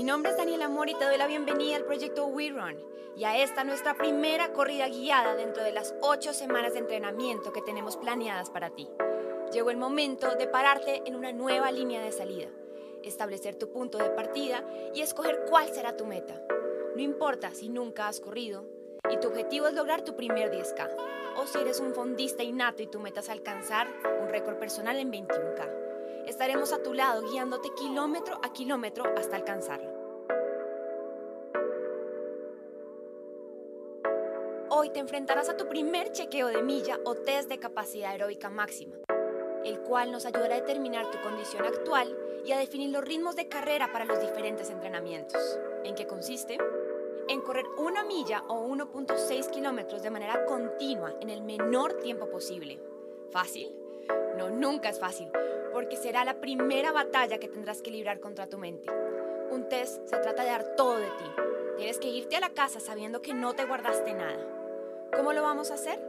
Mi nombre es Daniel Amor y te doy la bienvenida al proyecto We Run y a esta nuestra primera corrida guiada dentro de las ocho semanas de entrenamiento que tenemos planeadas para ti. Llegó el momento de pararte en una nueva línea de salida, establecer tu punto de partida y escoger cuál será tu meta. No importa si nunca has corrido y tu objetivo es lograr tu primer 10K o si eres un fondista innato y tu meta es alcanzar un récord personal en 21K. Estaremos a tu lado guiándote kilómetro a kilómetro hasta alcanzarlo. Hoy te enfrentarás a tu primer chequeo de milla o test de capacidad aeróbica máxima, el cual nos ayudará a determinar tu condición actual y a definir los ritmos de carrera para los diferentes entrenamientos. ¿En qué consiste? En correr una milla o 1.6 kilómetros de manera continua en el menor tiempo posible. ¿Fácil? No, nunca es fácil, porque será la primera batalla que tendrás que librar contra tu mente. Un test se trata de dar todo de ti. Tienes que irte a la casa sabiendo que no te guardaste nada. ¿Cómo lo vamos a hacer?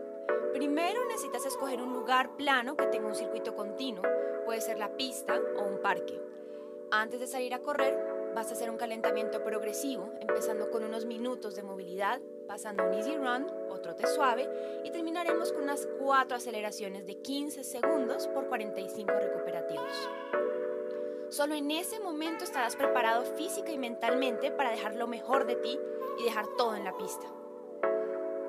Primero necesitas escoger un lugar plano que tenga un circuito continuo, puede ser la pista o un parque. Antes de salir a correr, vas a hacer un calentamiento progresivo, empezando con unos minutos de movilidad, pasando un easy run trote suave y terminaremos con unas 4 aceleraciones de 15 segundos por 45 recuperativos. Solo en ese momento estarás preparado física y mentalmente para dejar lo mejor de ti y dejar todo en la pista.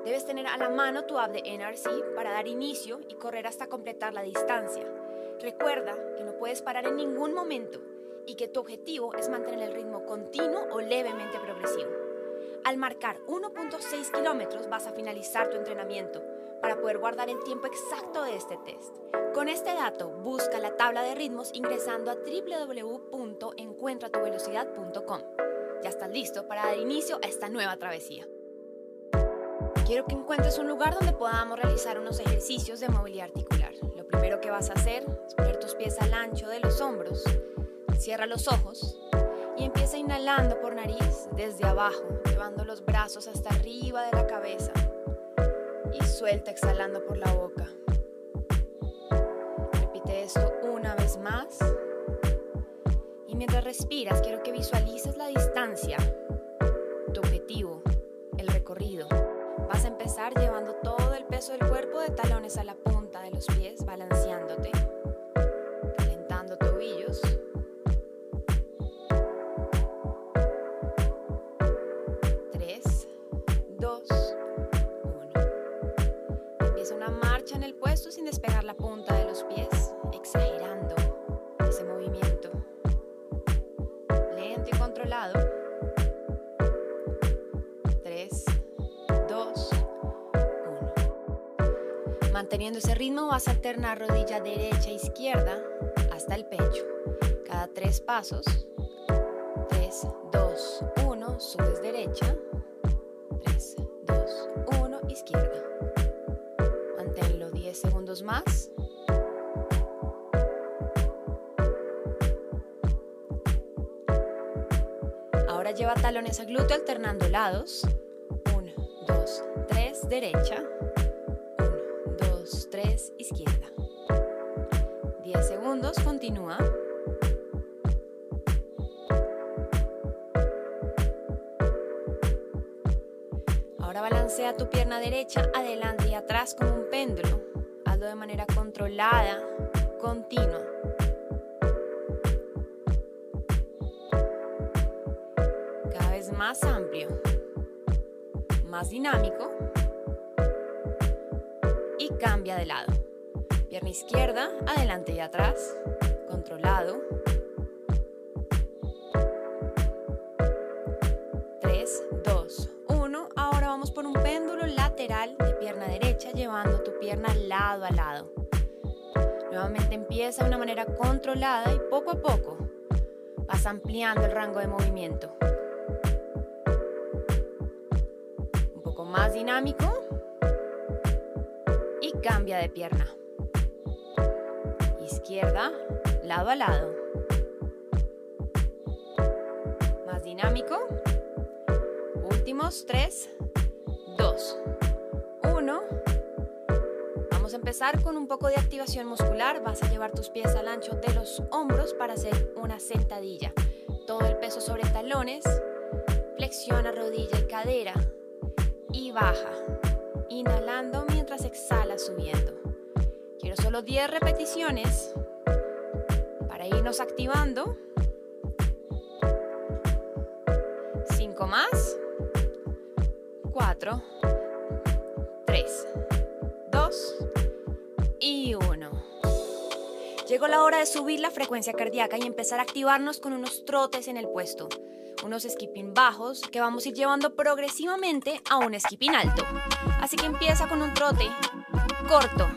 Debes tener a la mano tu app de NRC para dar inicio y correr hasta completar la distancia. Recuerda que no puedes parar en ningún momento y que tu objetivo es mantener el ritmo continuo o levemente progresivo. Al marcar 1.6 kilómetros vas a finalizar tu entrenamiento para poder guardar el tiempo exacto de este test. Con este dato, busca la tabla de ritmos ingresando a www.encuentratuvelocidad.com. Ya estás listo para dar inicio a esta nueva travesía. Quiero que encuentres un lugar donde podamos realizar unos ejercicios de movilidad articular. Lo primero que vas a hacer es poner tus pies al ancho de los hombros. Cierra los ojos y empieza inhalando por nariz desde abajo, llevando los brazos hasta arriba de la cabeza y suelta exhalando por la boca. Repite esto una vez más y mientras respiras quiero que visualices la distancia, tu objetivo, el recorrido. Llevando todo el peso del cuerpo de talones a la punta de los pies, balanceándote sin despegar la punta de los Manteniendo ese ritmo vas a alternar rodilla derecha e izquierda hasta el pecho. Cada tres pasos. 3, 2, 1. Subes derecha. 3, 2, 1. Izquierda segundos más. Ahora lleva talones a glúteo alternando lados. 1, 2, 3, derecha. 1, 2, 3, izquierda. 10 segundos, continúa. Ahora balancea tu pierna derecha adelante y atrás como un péndulo de manera controlada, continua. Cada vez más amplio, más dinámico y cambia de lado. Pierna izquierda, adelante y atrás, controlado. 3, 2, 1. Ahora vamos por un péndulo lateral de pierna derecha, llevando tu pierna lado a lado. Nuevamente empieza de una manera controlada y poco a poco vas ampliando el rango de movimiento. Un poco más dinámico y cambia de pierna. Izquierda, lado a lado. Más dinámico. Últimos tres, dos, uno. Vamos a empezar con un poco de activación muscular. Vas a llevar tus pies al ancho de los hombros para hacer una sentadilla. todo el peso sobre talones, flexiona rodilla y cadera y baja, inhalando exhala subiendo. Quiero solo 10 repeticiones para irnos activando. 5 más. 4, 3, 2 y 1. Llegó la hora de subir la frecuencia cardíaca y empezar a activarnos con unos trotes en el puesto, unos skipping bajos que vamos a ir llevando progresivamente a un skipping alto. Así que empieza con un trote corto,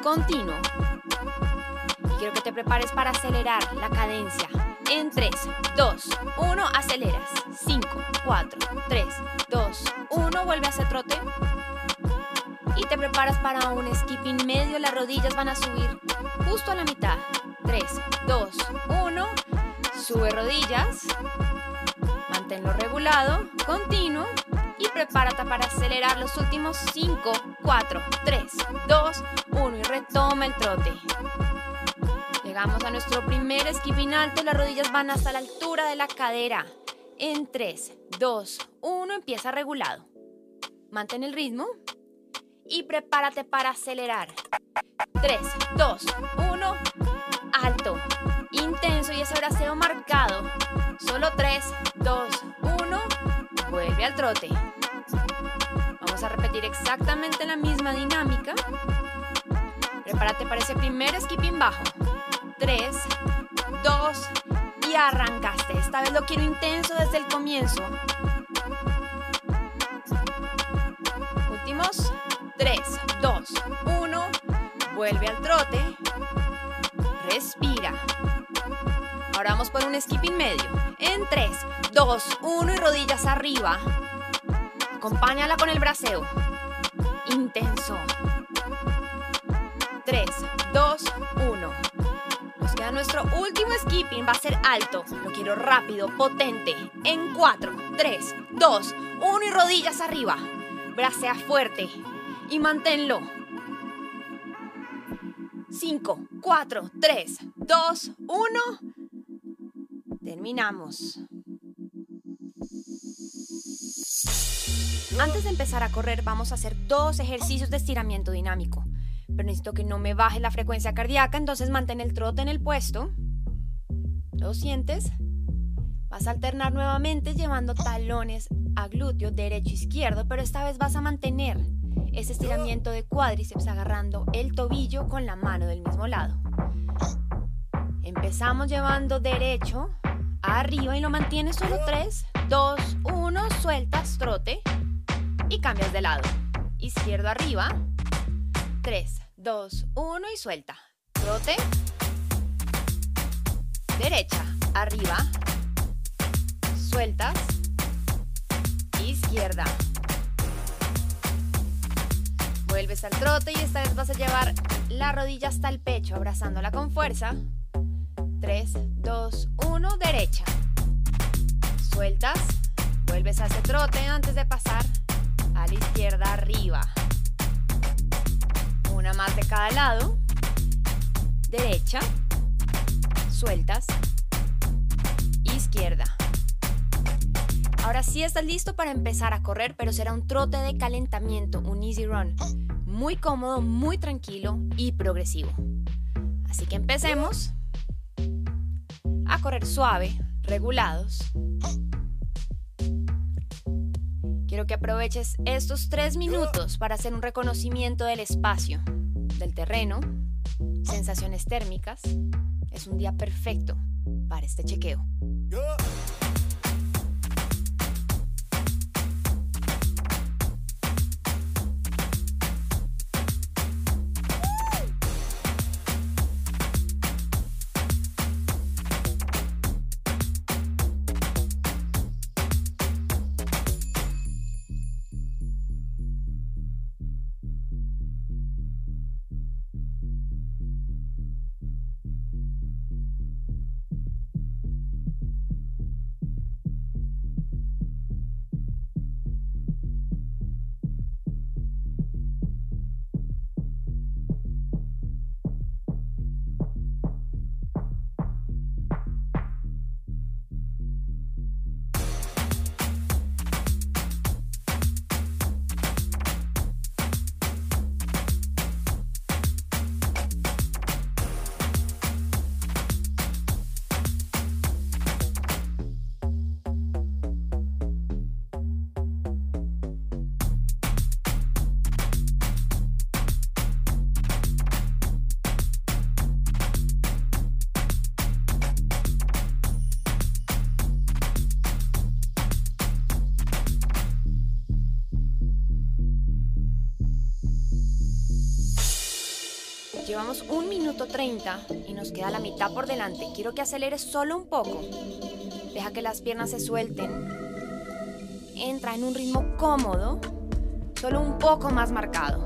continuo. Y quiero que te prepares para acelerar la cadencia. En 3, 2, 1, aceleras. 5, 4, 3, 2, 1, vuelve a hacer trote. Y te preparas para un skipping medio, las rodillas van a subir justo a la mitad. 3, 2, 1, sube rodillas, manténlo regulado, prepárate para acelerar los últimos 5, 4, 3, 2, 1 y retoma el trote. Llegamos a nuestro primer alto, las rodillas van hasta la altura de la cadera. En 3, 2, 1 empieza regulado. Mantén el ritmo y prepárate para acelerar. 3, 2, 1, alto, intenso y ese braceo marcado. Solo 3, 2, 1, vuelve al trote. Vamos a repetir exactamente la misma dinámica. Prepárate para ese primer skipping bajo. 3, 2 y arrancaste. Esta vez lo quiero intenso desde el comienzo. Últimos. 3, 2, 1. Vuelve al trote. Respira. Ahora vamos por un skipping medio. En 3, 2, 1 y rodillas arriba. Acompáñala con el braceo. Intenso. 3, 2, 1. Nos queda nuestro último skipping. Va a ser alto. Lo quiero rápido, potente. En 4, 3, 2, 1 y rodillas arriba. Bracea fuerte. Y manténlo. 5, 4, 3, 2, 1. Terminamos. Antes de empezar a correr vamos a hacer dos ejercicios de estiramiento dinámico. Pero necesito que no me baje la frecuencia cardíaca, entonces mantén el trote en el puesto. ¿Lo sientes? Vas a alternar nuevamente llevando talones a glúteo derecho izquierdo, pero esta vez vas a mantener ese estiramiento de cuádriceps agarrando el tobillo con la mano del mismo lado. Empezamos llevando derecho arriba y lo mantienes solo 3, 2, 1, sueltas, trote y cambias de lado. Izquierdo arriba, 3, 2, 1 y suelta. Trote, derecha, arriba, sueltas, izquierda. Vuelves al trote y esta vez vas a llevar la rodilla hasta el pecho, abrazándola con fuerza. 3, 2, 1, derecha. Sueltas, vuelves a ese trote antes de pasar a la izquierda arriba. Una más de cada lado. Derecha. Sueltas. Izquierda. Ahora sí estás listo para empezar a correr, pero será un trote de calentamiento, un easy run. Muy cómodo, muy tranquilo y progresivo. Así que empecemos a correr suave, regulados. Quiero que aproveches estos tres minutos para hacer un reconocimiento del espacio, del terreno, sensaciones térmicas. Es un día perfecto para este chequeo. Llevamos un minuto 30 y nos queda la mitad por delante. Quiero que aceleres solo un poco. Deja que las piernas se suelten. Entra en un ritmo cómodo, solo un poco más marcado.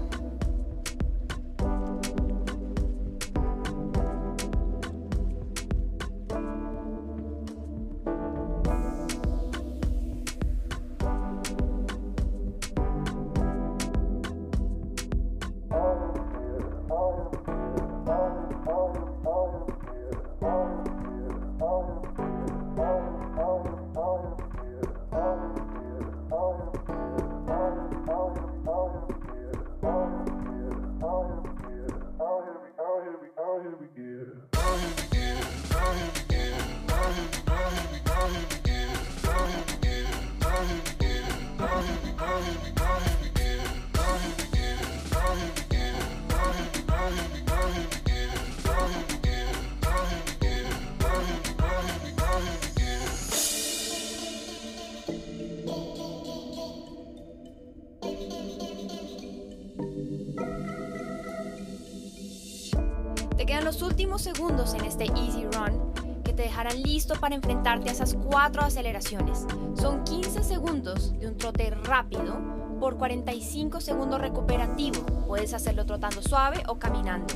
Los últimos segundos en este Easy Run que te dejarán listo para enfrentarte a esas cuatro aceleraciones. Son 15 segundos de un trote rápido por 45 segundos recuperativo. Puedes hacerlo trotando suave o caminando.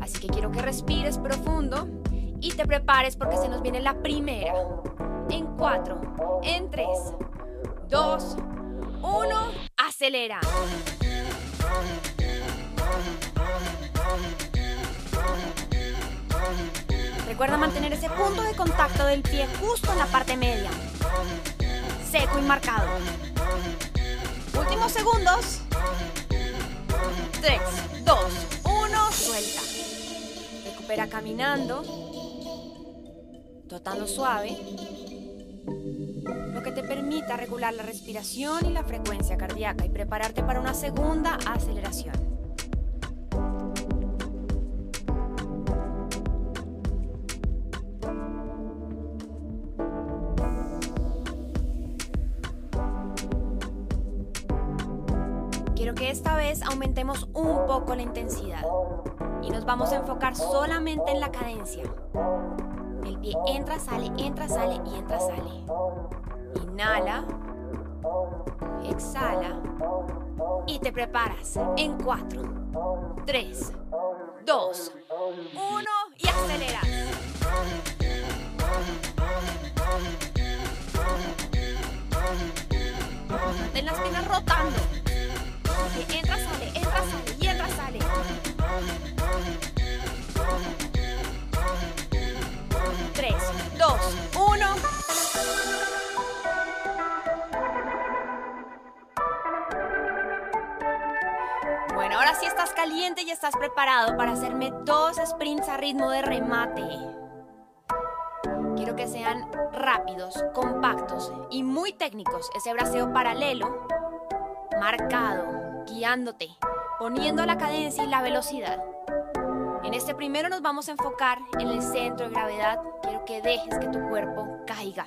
Así que quiero que respires profundo y te prepares porque se nos viene la primera. En 4, en 3, 2, 1, acelera. Recuerda mantener ese punto de contacto del pie justo en la parte media. Seco y marcado. Últimos segundos. 3, 2, 1, suelta. Recupera caminando. Trotando suave. Lo que te permita regular la respiración y la frecuencia cardíaca y prepararte para una segunda aceleración. Esta vez aumentemos un poco la intensidad y nos vamos a enfocar solamente en la cadencia. El pie entra, sale, entra, sale y entra, sale. Inhala, exhala y te preparas en 4, 3, 2, 1 y aceleras. Mantén las piernas rotando. Entra, sale, entra, sale y entra, sale. Tres, dos, uno. Bueno, ahora sí estás caliente y estás preparado para hacerme dos sprints a ritmo de remate. Quiero que sean rápidos, compactos y muy técnicos. Ese braceo paralelo, marcado, guiándote, poniendo la cadencia y la velocidad. En este primero nos vamos a enfocar en el centro de gravedad. Quiero que dejes que tu cuerpo caiga.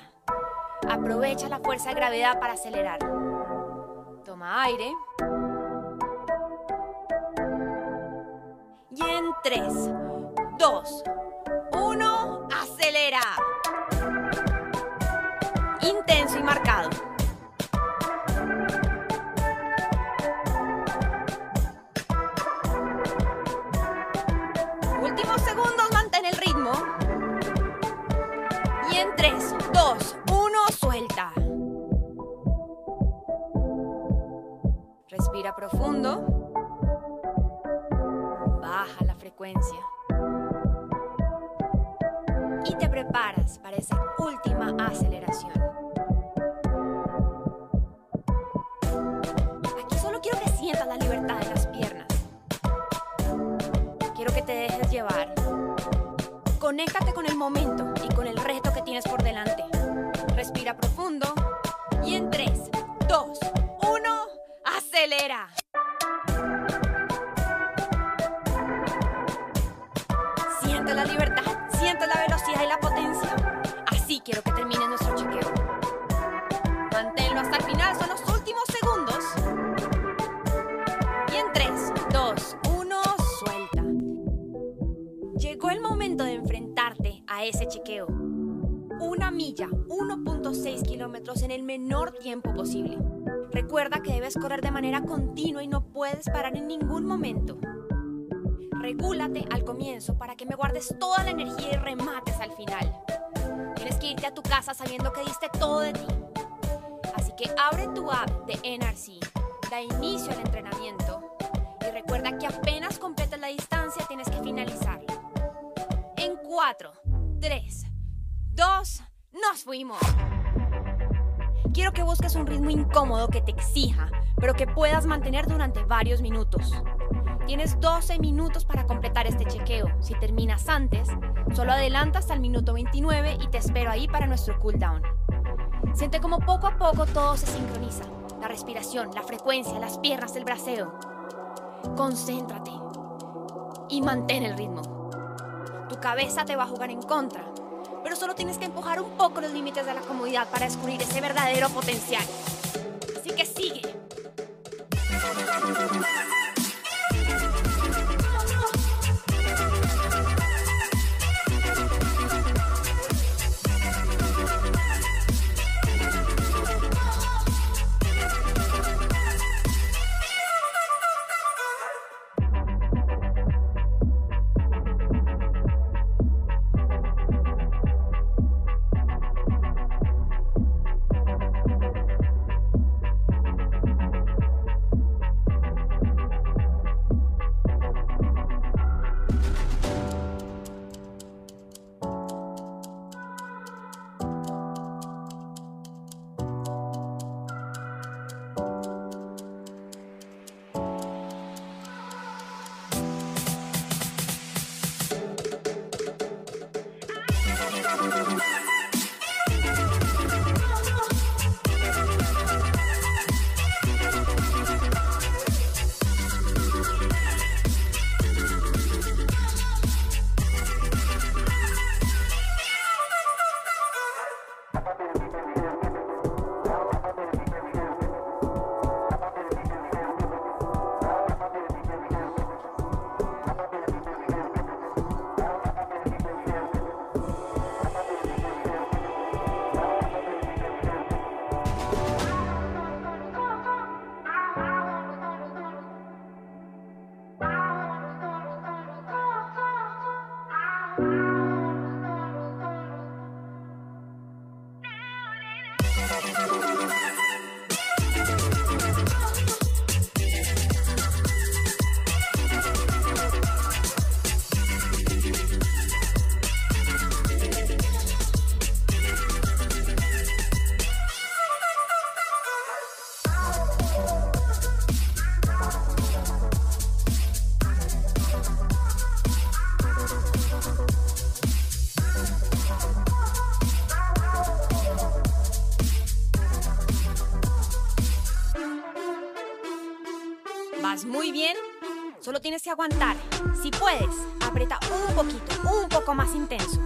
Aprovecha la fuerza de gravedad para acelerar. Toma aire. Y en 3, 2, profundo. Baja la frecuencia. Y te preparas para esa última aceleración. Aquí solo quiero que sientas la libertad de las piernas. Quiero que te dejes llevar. Conéctate con el momento la libertad, siento la velocidad y la potencia. Así quiero que termine nuestro chequeo. Manténlo hasta el final, son los últimos segundos. Y en 3, 2, 1, suelta. Llegó el momento de enfrentarte a ese chequeo. Una milla, 1.6 kilómetros en el menor tiempo posible. Recuerda que debes correr de manera continua y no puedes parar en ningún momento. Regúlate al comienzo para que me guardes toda la energía y remates al final. Tienes que irte a tu casa sabiendo que diste todo de ti. Así que abre tu app de NRC, da inicio al entrenamiento y recuerda que apenas completes la distancia tienes que finalizar. En 4, 3, 2, nos fuimos. Quiero que busques un ritmo incómodo que te exija, pero que puedas mantener durante varios minutos. Tienes 12 minutos para completar este chequeo. Si terminas antes, solo adelanta hasta el minuto 29 y te espero ahí para nuestro cooldown. Siente como poco a poco todo se sincroniza. La respiración, la frecuencia, las piernas, el braceo. Concéntrate y mantén el ritmo. Tu cabeza te va a jugar en contra, pero solo tienes que empujar un poco los límites de la comodidad para descubrir ese verdadero potencial. Aguantar. Si puedes, aprieta un poquito, un poco más intenso.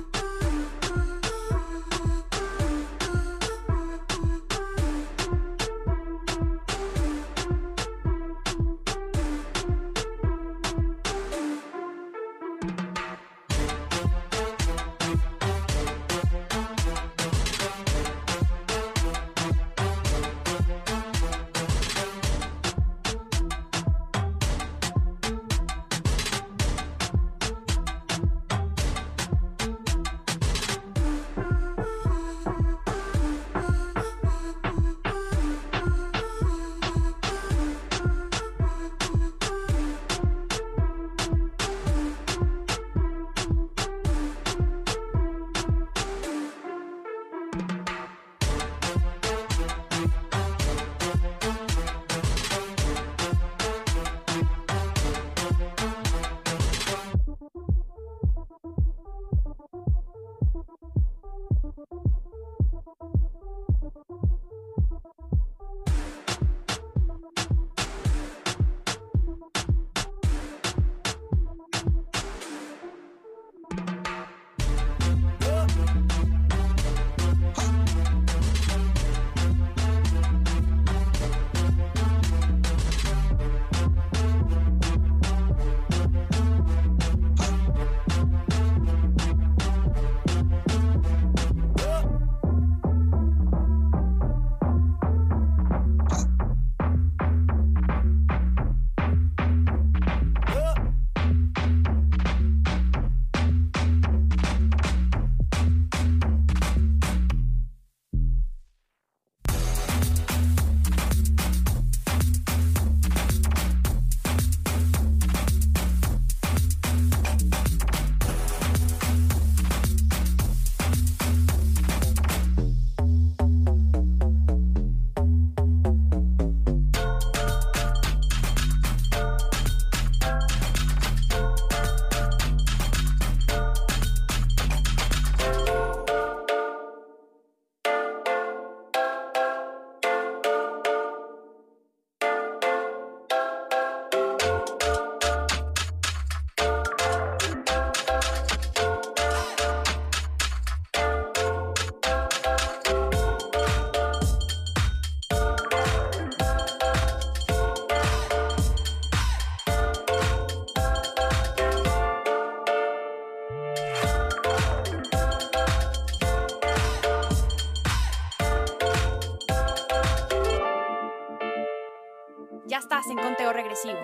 En conteo regresivo.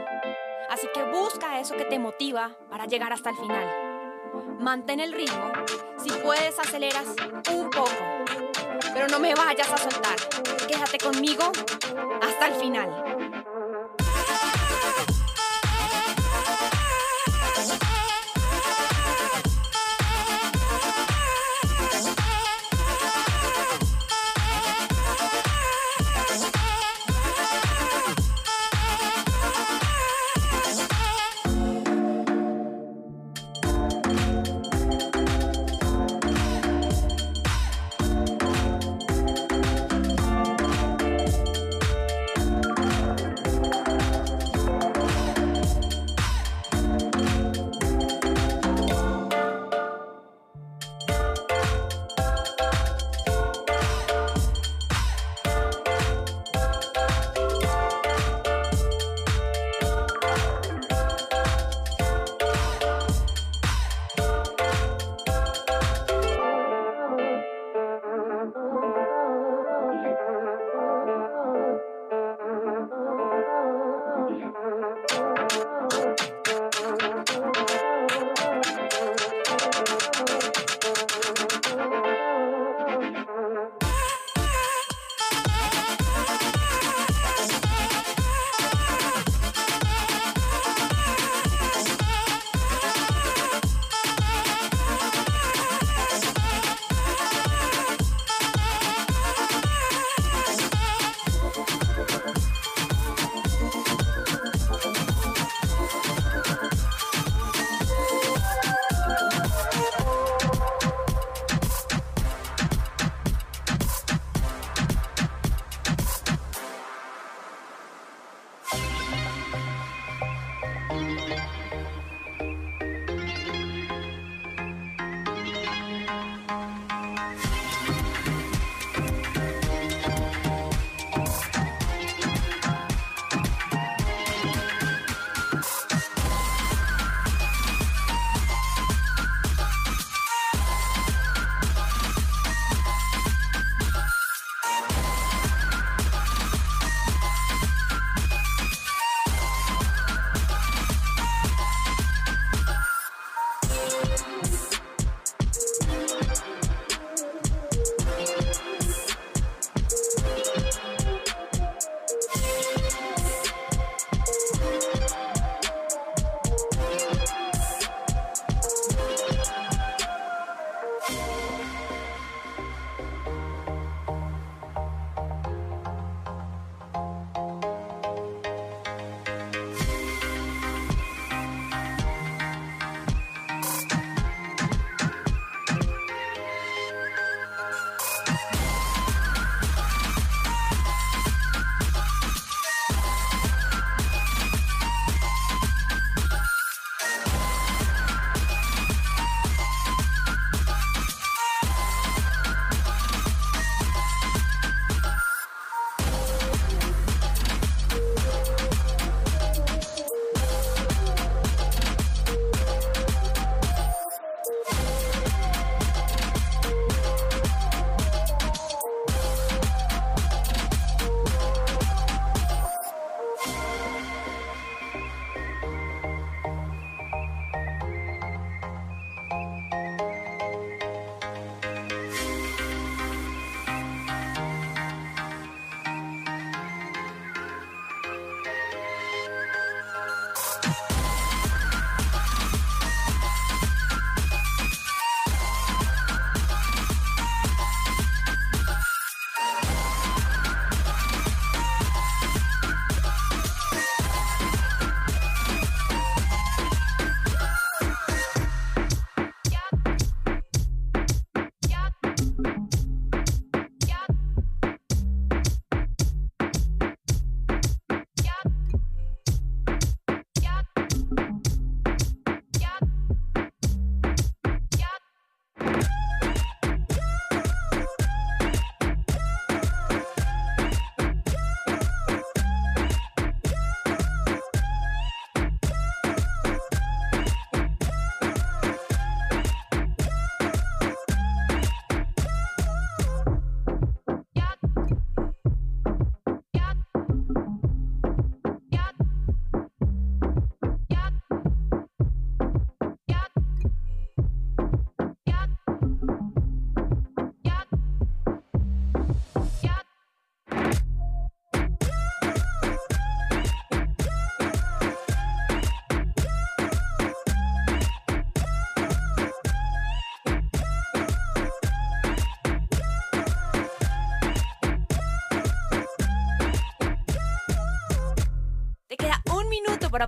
Así que busca eso que te motiva para llegar hasta el final. Mantén el ritmo. Si puedes, aceleras un poco. Pero no me vayas a soltar. Quédate conmigo hasta el final.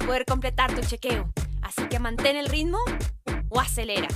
Poder completar tu chequeo. Así que mantén el ritmo o acelera.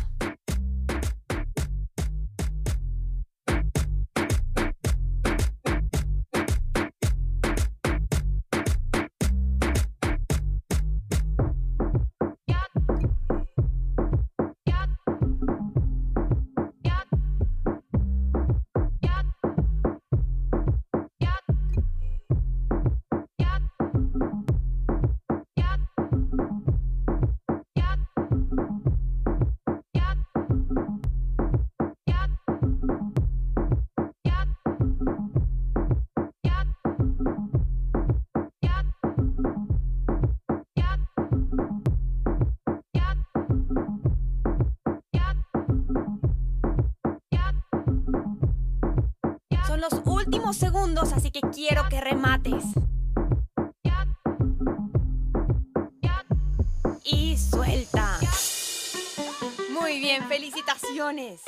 Segundos, así que quiero que remates. Y suelta. Muy bien, felicitaciones.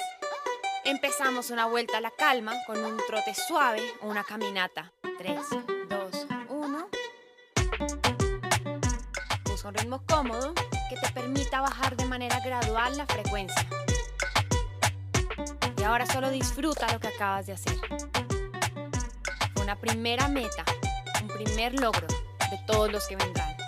Empezamos una vuelta a la calma con un trote suave o una caminata. 3, 2, 1. Usa un ritmo cómodo que te permita bajar de manera gradual la frecuencia. Y ahora solo disfruta lo que acabas de hacer una primera meta, un primer logro de todos los que vendrán.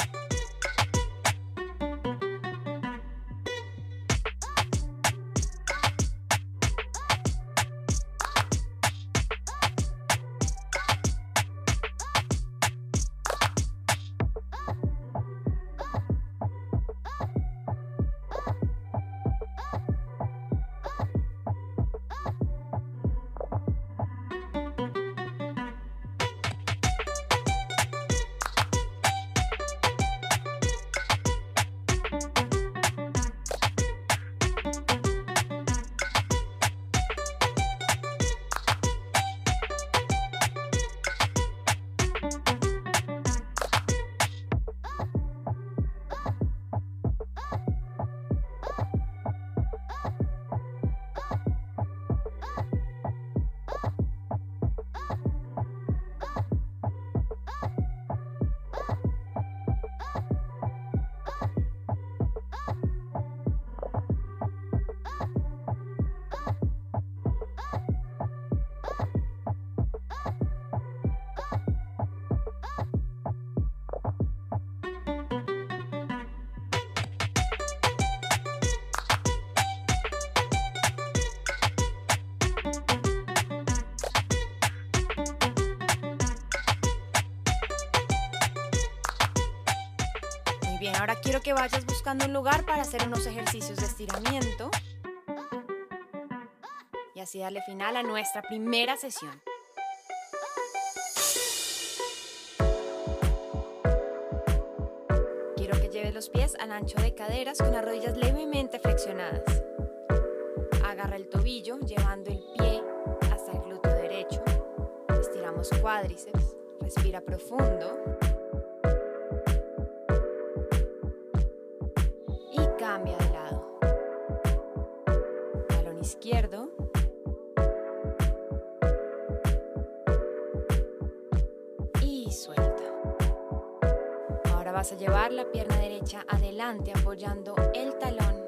Que vayas buscando un lugar para hacer unos ejercicios de estiramiento. Y así darle final a nuestra primera sesión. Quiero que lleves los pies al ancho de caderas con las rodillas levemente flexionadas. Agarra el tobillo llevando el pie hasta el glúteo derecho. Estiramos cuádriceps. Respira profundo. Izquierdo. Y suelta. Ahora vas a llevar la pierna derecha adelante apoyando el talón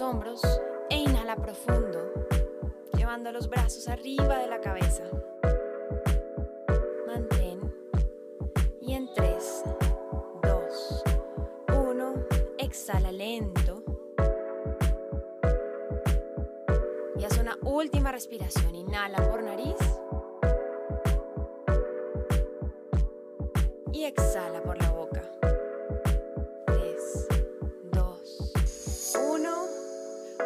hombros e inhala profundo, llevando los brazos arriba de la cabeza. Mantén y en 3, 2, 1, exhala lento última respiración. Inhala por nariz. Y exhala por la boca.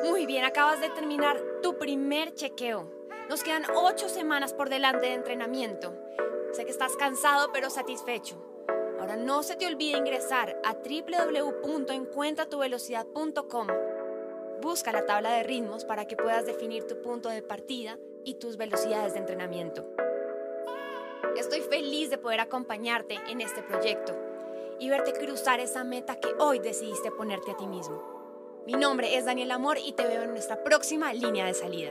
Muy bien, acabas de terminar tu primer chequeo. Nos quedan ocho semanas por delante de entrenamiento. Sé que estás cansado pero satisfecho. Ahora no se te olvide ingresar a www.encuentratuvelocidad.com. Busca la tabla de ritmos para que puedas definir tu punto de partida y tus velocidades de entrenamiento. Estoy feliz de poder acompañarte en este proyecto y verte cruzar esa meta que hoy decidiste ponerte a ti mismo. Mi nombre es Daniel Amor y te veo en nuestra próxima línea de salida.